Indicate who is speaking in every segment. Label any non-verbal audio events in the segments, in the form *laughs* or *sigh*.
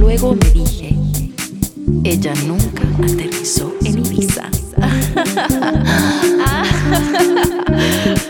Speaker 1: Luego me dije, ella nunca aterrizó en Ibiza. *laughs* Ah.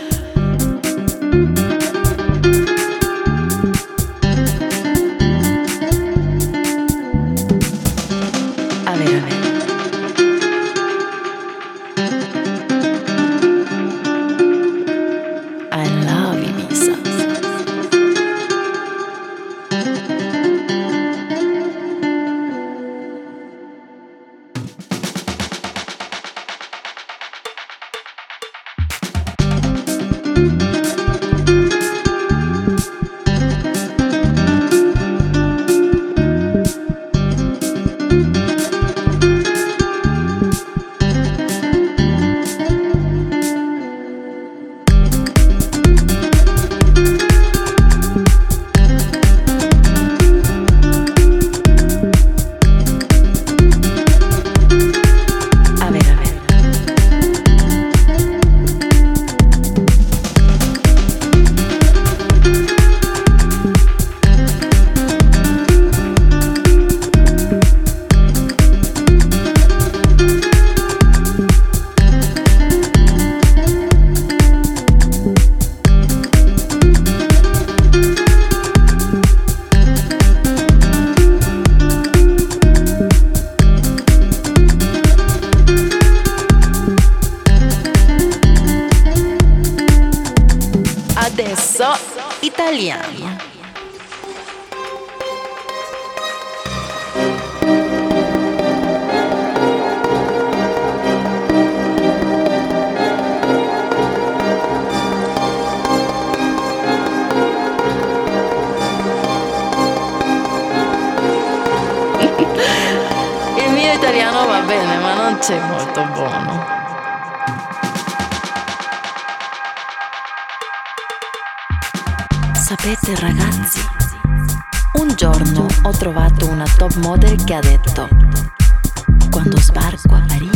Speaker 1: Il mio italiano va bene, ma non c'è molto buono. Sapete ragazzi, un giorno ho trovato una top model che ha detto, quando sbarco a Parigi,